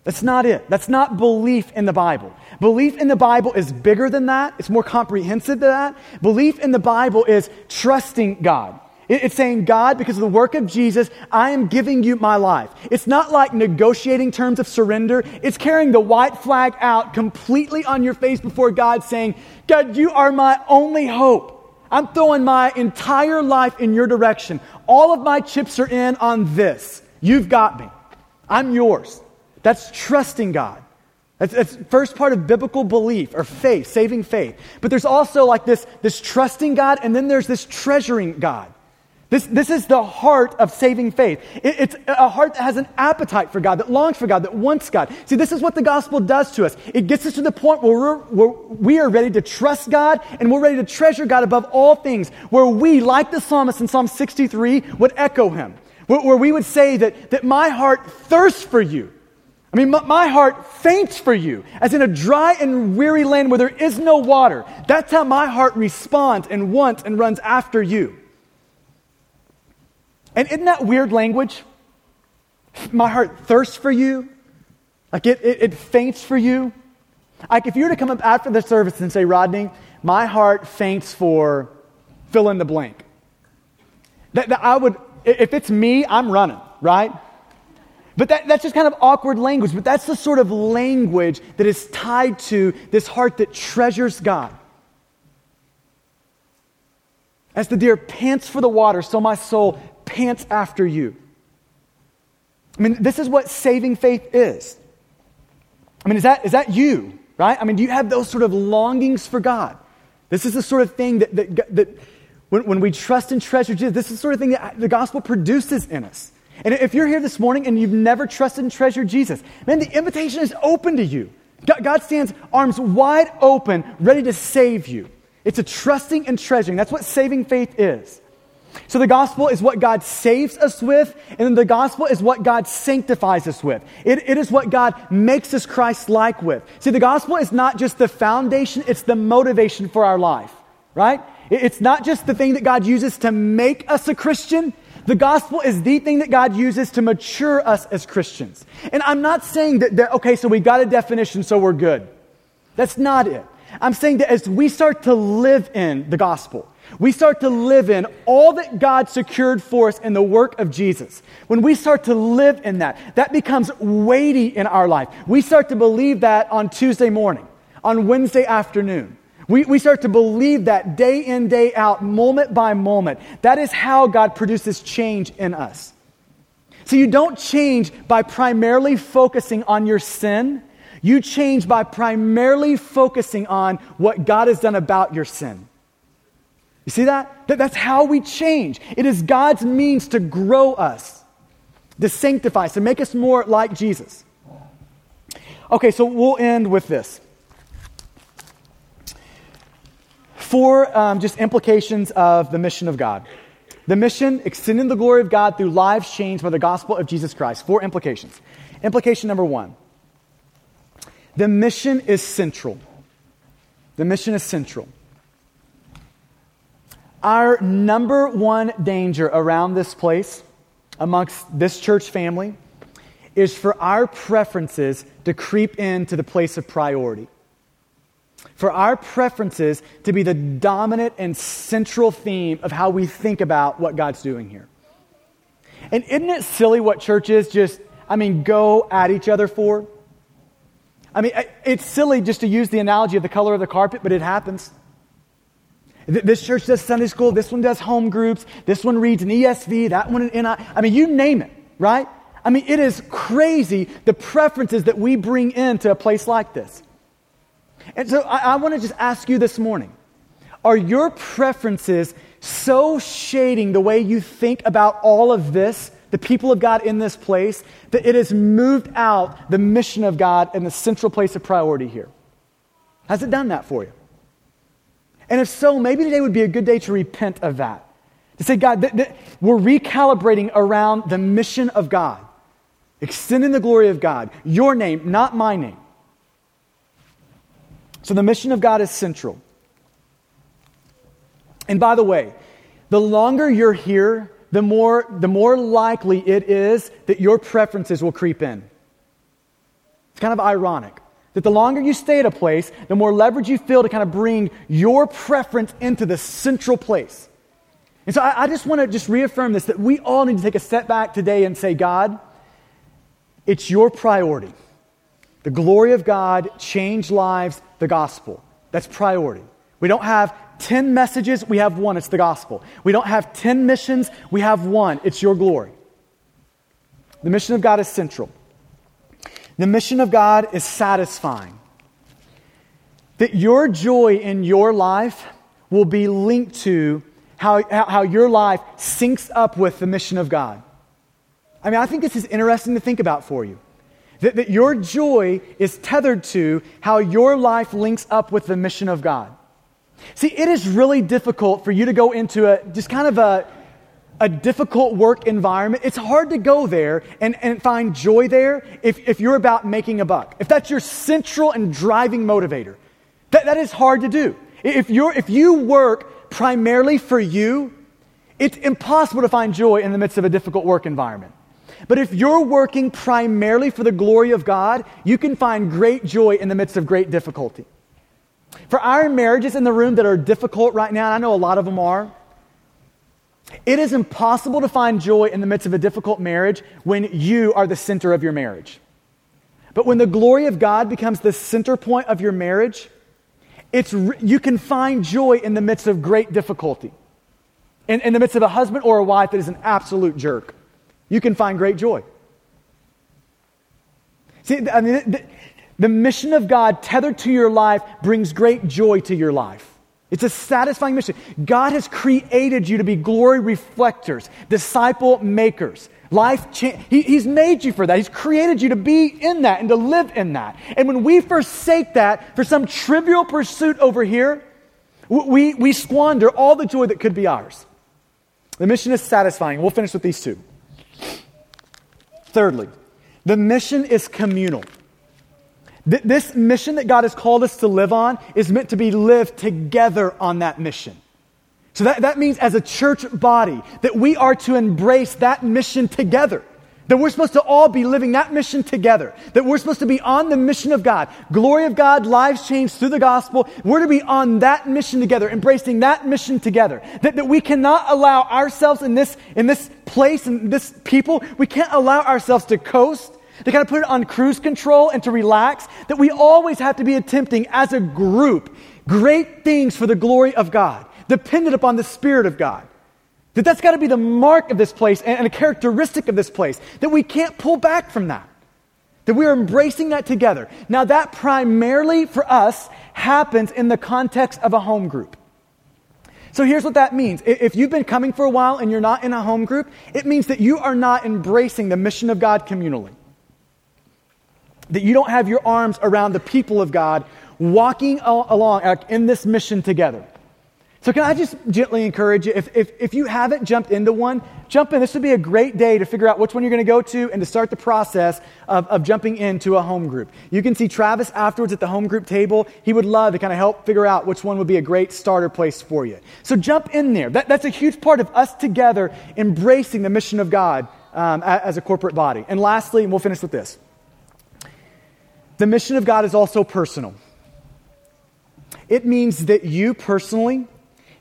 That's not it. That's not belief in the Bible. Belief in the Bible is bigger than that, it's more comprehensive than that. Belief in the Bible is trusting God. It's saying, God, because of the work of Jesus, I am giving you my life. It's not like negotiating terms of surrender. It's carrying the white flag out completely on your face before God, saying, God, you are my only hope. I'm throwing my entire life in your direction. All of my chips are in on this. You've got me. I'm yours. That's trusting God. That's, that's first part of biblical belief or faith, saving faith. But there's also like this, this trusting God, and then there's this treasuring God. This, this is the heart of saving faith. It, it's a heart that has an appetite for God, that longs for God, that wants God. See, this is what the gospel does to us. It gets us to the point where, we're, where we are ready to trust God and we're ready to treasure God above all things, where we, like the psalmist in Psalm 63, would echo him, where, where we would say that, that my heart thirsts for you. I mean, my, my heart faints for you, as in a dry and weary land where there is no water. That's how my heart responds and wants and runs after you. And isn't that weird language? My heart thirsts for you. Like it, it, it faints for you. Like if you were to come up after the service and say, Rodney, my heart faints for fill in the blank. That, that I would, if it's me, I'm running, right? But that, that's just kind of awkward language. But that's the sort of language that is tied to this heart that treasures God. As the deer pants for the water, so my soul pants after you. I mean, this is what saving faith is. I mean, is that, is that you, right? I mean, do you have those sort of longings for God? This is the sort of thing that, that, that when, when we trust and treasure Jesus, this is the sort of thing that the gospel produces in us. And if you're here this morning and you've never trusted and treasured Jesus, man, the invitation is open to you. God stands arms wide open, ready to save you. It's a trusting and treasuring. That's what saving faith is. So the gospel is what God saves us with, and the gospel is what God sanctifies us with. It, it is what God makes us Christ like with. See, the gospel is not just the foundation, it's the motivation for our life, right? It's not just the thing that God uses to make us a Christian. The gospel is the thing that God uses to mature us as Christians. And I'm not saying that, that okay, so we got a definition, so we're good. That's not it. I'm saying that as we start to live in the gospel, we start to live in all that God secured for us in the work of Jesus. When we start to live in that, that becomes weighty in our life. We start to believe that on Tuesday morning, on Wednesday afternoon. We, we start to believe that day in, day out, moment by moment. That is how God produces change in us. So you don't change by primarily focusing on your sin. You change by primarily focusing on what God has done about your sin. You see that? that? That's how we change. It is God's means to grow us, to sanctify us, to make us more like Jesus. Okay, so we'll end with this. Four um, just implications of the mission of God. The mission, extending the glory of God through lives changed by the gospel of Jesus Christ. Four implications. Implication number one the mission is central. The mission is central. Our number one danger around this place, amongst this church family, is for our preferences to creep into the place of priority. For our preferences to be the dominant and central theme of how we think about what God's doing here. And isn't it silly what churches just, I mean, go at each other for? I mean, it's silly just to use the analogy of the color of the carpet, but it happens. This church does Sunday school, this one does home groups, this one reads an ESV, that one an NI. I mean, you name it, right? I mean, it is crazy the preferences that we bring into a place like this. And so I, I want to just ask you this morning are your preferences so shading the way you think about all of this, the people of God in this place, that it has moved out the mission of God and the central place of priority here? Has it done that for you? And if so, maybe today would be a good day to repent of that. To say, God, th- th- we're recalibrating around the mission of God, extending the glory of God, your name, not my name. So the mission of God is central. And by the way, the longer you're here, the more, the more likely it is that your preferences will creep in. It's kind of ironic. That the longer you stay at a place, the more leverage you feel to kind of bring your preference into the central place. And so I, I just want to just reaffirm this that we all need to take a step back today and say, God, it's your priority. The glory of God, change lives, the gospel. That's priority. We don't have 10 messages, we have one, it's the gospel. We don't have 10 missions, we have one, it's your glory. The mission of God is central. The mission of God is satisfying. That your joy in your life will be linked to how, how your life syncs up with the mission of God. I mean, I think this is interesting to think about for you. That, that your joy is tethered to how your life links up with the mission of God. See, it is really difficult for you to go into a just kind of a a difficult work environment, it's hard to go there and, and find joy there if, if you're about making a buck. If that's your central and driving motivator, that, that is hard to do. If, you're, if you work primarily for you, it's impossible to find joy in the midst of a difficult work environment. But if you're working primarily for the glory of God, you can find great joy in the midst of great difficulty. For our marriages in the room that are difficult right now, I know a lot of them are, it is impossible to find joy in the midst of a difficult marriage when you are the center of your marriage. But when the glory of God becomes the center point of your marriage, it's, you can find joy in the midst of great difficulty. In, in the midst of a husband or a wife that is an absolute jerk, you can find great joy. See, I mean, the, the mission of God tethered to your life brings great joy to your life. It's a satisfying mission. God has created you to be glory reflectors, disciple makers. Life change. He, he's made you for that. He's created you to be in that and to live in that. And when we forsake that for some trivial pursuit over here, we, we squander all the joy that could be ours. The mission is satisfying. We'll finish with these two. Thirdly, the mission is communal. Th- this mission that God has called us to live on is meant to be lived together on that mission. So that, that means as a church body that we are to embrace that mission together. That we're supposed to all be living that mission together. That we're supposed to be on the mission of God. Glory of God, lives changed through the gospel. We're to be on that mission together, embracing that mission together. That, that we cannot allow ourselves in this, in this place and this people, we can't allow ourselves to coast, to kind of put it on cruise control and to relax. That we always have to be attempting as a group great things for the glory of God dependent upon the Spirit of God. That that's got to be the mark of this place and, a characteristic of this place. That we can't pull back from that. That we are embracing that together. Now, that primarily for us happens in the context of a home group. So here's what that means. If you've been coming for a while and you're not in a home group, it means that you are not embracing the mission of God communally. That you don't have your arms around the people of God walking along in this mission together. So, can I just gently encourage you? If, if, if you haven't jumped into one, jump in. This would be a great day to figure out which one you're going to go to and to start the process of, of jumping into a home group. You can see Travis afterwards at the home group table. He would love to kind of help figure out which one would be a great starter place for you. So, jump in there. That, that's a huge part of us together embracing the mission of God um, as a corporate body. And lastly, and we'll finish with this the mission of God is also personal. It means that you personally,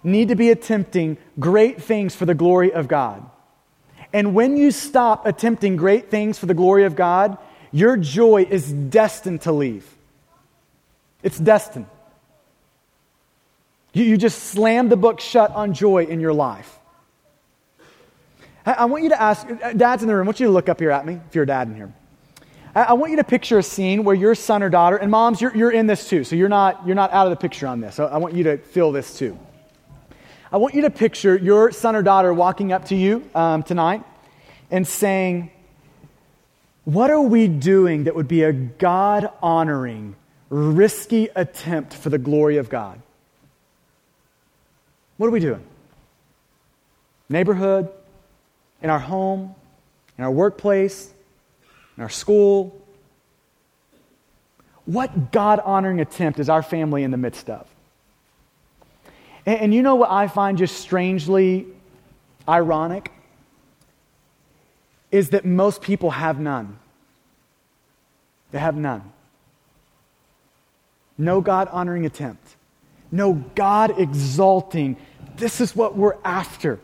need to be attempting great things for the glory of God. And when you stop attempting great things for the glory of God, your joy is destined to leave. It's destined. You, you just slam the book shut on joy in your life. I, I want you to ask, uh, dads in the room, I want you to look up here at me if you're a dad in here. I, I want you to picture a scene where your son or daughter, and moms, you're, you're in this too, so you're not, you're not out of the picture on this. I, I want you to feel this too. I want you to picture your son or daughter walking up to you um, tonight and saying, What are we doing that would be a God honoring, risky attempt for the glory of God? What are we doing? Neighborhood, in our home, in our workplace, in our school. What God honoring attempt is our family in the midst of? And, and you know what I find just strangely ironic? Is that most people have none. They have none. No God honoring attempt. No God exalting. This is what we're after.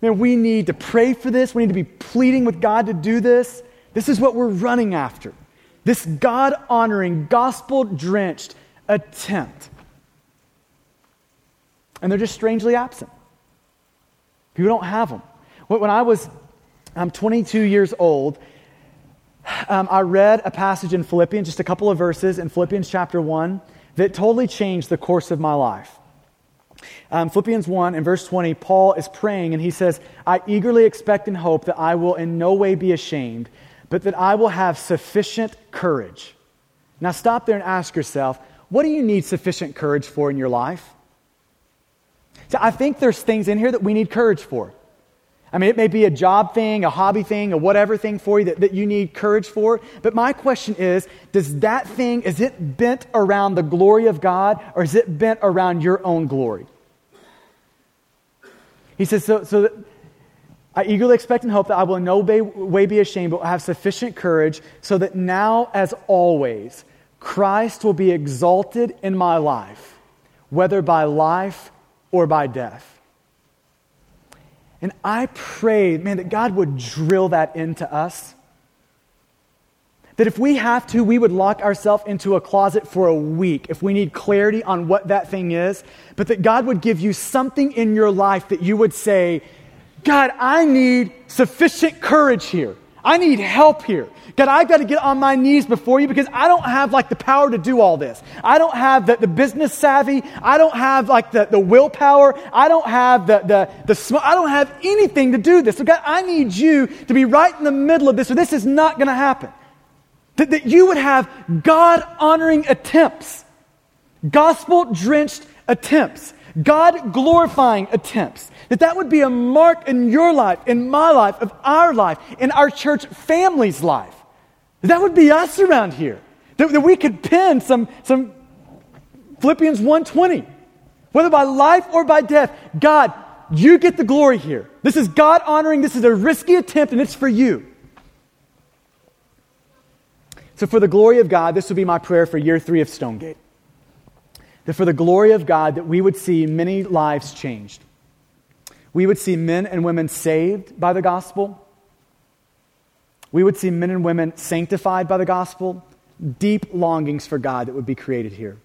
Man, we need to pray for this. We need to be pleading with God to do this. This is what we're running after. This God honoring, gospel drenched attempt and they're just strangely absent. People don't have them. When I was um, 22 years old, um, I read a passage in Philippians, just a couple of verses in Philippians chapter 1, that totally changed the course of my life. Um, Philippians 1 and verse 20, Paul is praying and he says, I eagerly expect and hope that I will in no way be ashamed, but that I will have sufficient courage. Now stop there and ask yourself, what do you need sufficient courage for in your life? So I think there's things in here that we need courage for. I mean, it may be a job thing, a hobby thing, a whatever thing for you that, that you need courage for. But my question is does that thing, is it bent around the glory of God or is it bent around your own glory? He says, so, so I eagerly expect and hope that I will in no way be ashamed, but will have sufficient courage so that now, as always, Christ will be exalted in my life, whether by life or by death. And I pray, man, that God would drill that into us. That if we have to, we would lock ourselves into a closet for a week if we need clarity on what that thing is. But that God would give you something in your life that you would say, God, I need sufficient courage here. I need help here. God, I've got to get on my knees before you because I don't have like the power to do all this. I don't have the, the business savvy. I don't have like the, the willpower. I don't have the, the, the I don't have anything to do this. So God, I need you to be right in the middle of this or this is not going to happen. That, that you would have God honoring attempts, gospel drenched attempts, God glorifying attempts that that would be a mark in your life, in my life, of our life, in our church family's life. That would be us around here. That, that we could pin some, some Philippians 120. Whether by life or by death, God, you get the glory here. This is God honoring. This is a risky attempt, and it's for you. So, for the glory of God, this would be my prayer for year three of Stonegate. That for the glory of God, that we would see many lives changed we would see men and women saved by the gospel. We would see men and women sanctified by the gospel. Deep longings for God that would be created here.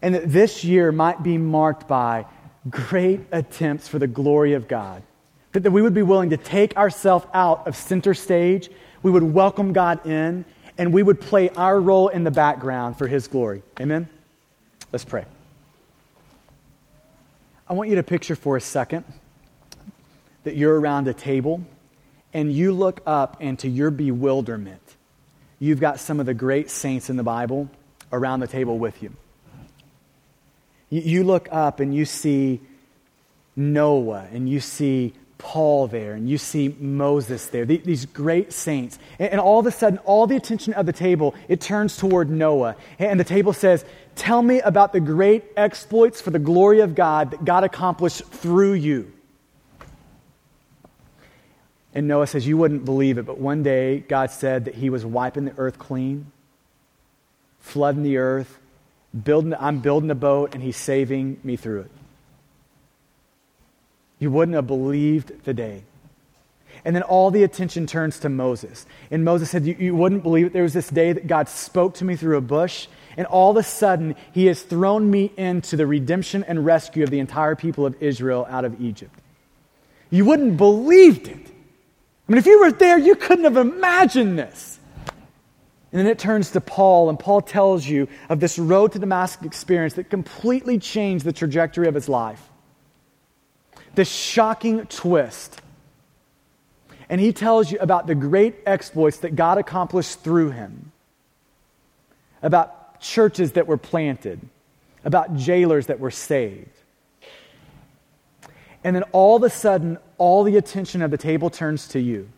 And that this year might be marked by great attempts for the glory of God. That, that we would be willing to take ourselves out of center stage. We would welcome God in, and we would play our role in the background for His glory. Amen? Let's pray. I want you to picture for a second that you're around a table and you look up, and to your bewilderment, you've got some of the great saints in the Bible around the table with you. You look up and you see Noah, and you see Paul there, and you see Moses there, these great saints. And all of a sudden, all the attention of the table, it turns toward Noah. And the table says, Tell me about the great exploits for the glory of God that God accomplished through you. And Noah says, You wouldn't believe it, but one day God said that he was wiping the earth clean, flooding the earth, building, I'm building a boat, and he's saving me through it. You wouldn't have believed the day. And then all the attention turns to Moses. And Moses said, You, you wouldn't believe it. There was this day that God spoke to me through a bush, and all of a sudden, he has thrown me into the redemption and rescue of the entire people of Israel out of Egypt. You wouldn't believed it. I mean, if you were there, you couldn't have imagined this. And then it turns to Paul, and Paul tells you of this road to Damascus experience that completely changed the trajectory of his life this shocking twist. And he tells you about the great exploits that God accomplished through him, about churches that were planted, about jailers that were saved. And then all of a sudden, all the attention of the table turns to you.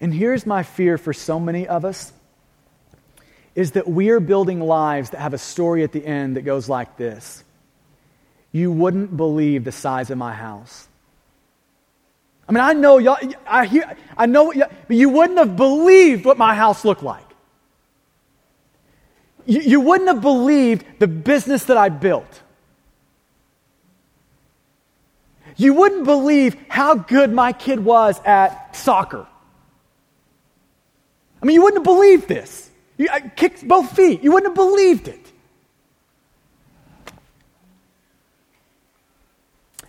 And here's my fear for so many of us is that we are building lives that have a story at the end that goes like this You wouldn't believe the size of my house. I mean, I know y'all, I, hear, I know but you wouldn't have believed what my house looked like. You, you wouldn't have believed the business that I built. You wouldn't believe how good my kid was at soccer. I mean, you wouldn't have believed this. You, I kicked both feet. You wouldn't have believed it.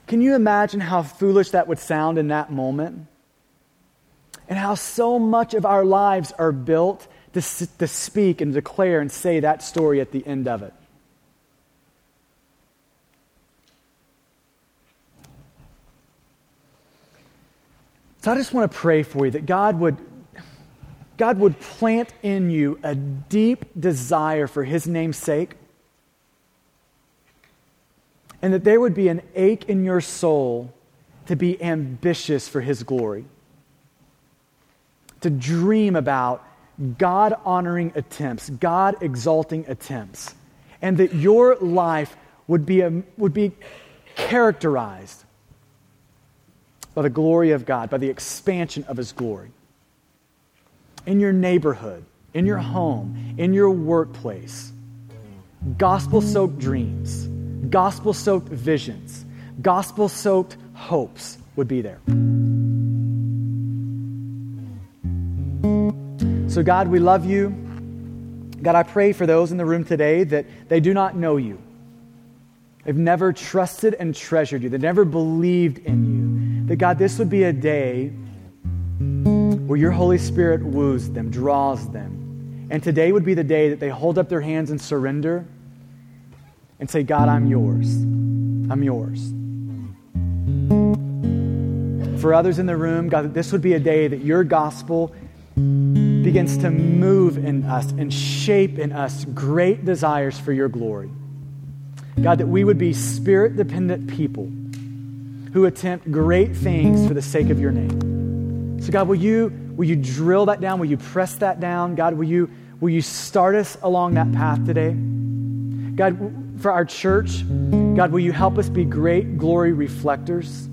Can you imagine how foolish that would sound in that moment? And how so much of our lives are built to, to speak and declare and say that story at the end of it. So I just want to pray for you that God would God would plant in you a deep desire for His name's sake, and that there would be an ache in your soul to be ambitious for His glory, to dream about God honoring attempts, God exalting attempts, and that your life would be, a, would be characterized by the glory of God, by the expansion of His glory. In your neighborhood, in your home, in your workplace, gospel soaked dreams, gospel soaked visions, gospel soaked hopes would be there. So, God, we love you. God, I pray for those in the room today that they do not know you. They've never trusted and treasured you. They've never believed in you. That, God, this would be a day where your Holy Spirit woos them, draws them. And today would be the day that they hold up their hands and surrender and say, God, I'm yours. I'm yours. For others in the room, God, that this would be a day that your gospel begins to move in us and shape in us great desires for your glory. God, that we would be spirit dependent people who attempt great things for the sake of your name. So, God, will you, will you drill that down? Will you press that down? God, will you, will you start us along that path today? God, for our church, God, will you help us be great glory reflectors?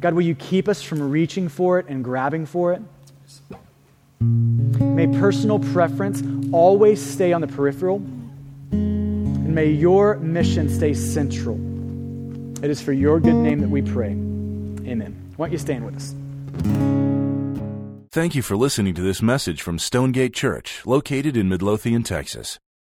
God, will you keep us from reaching for it and grabbing for it? May personal preference always stay on the peripheral, and may your mission stay central. It is for your good name that we pray. Amen. Why don't you stand with us? Thank you for listening to this message from Stonegate Church, located in Midlothian, Texas.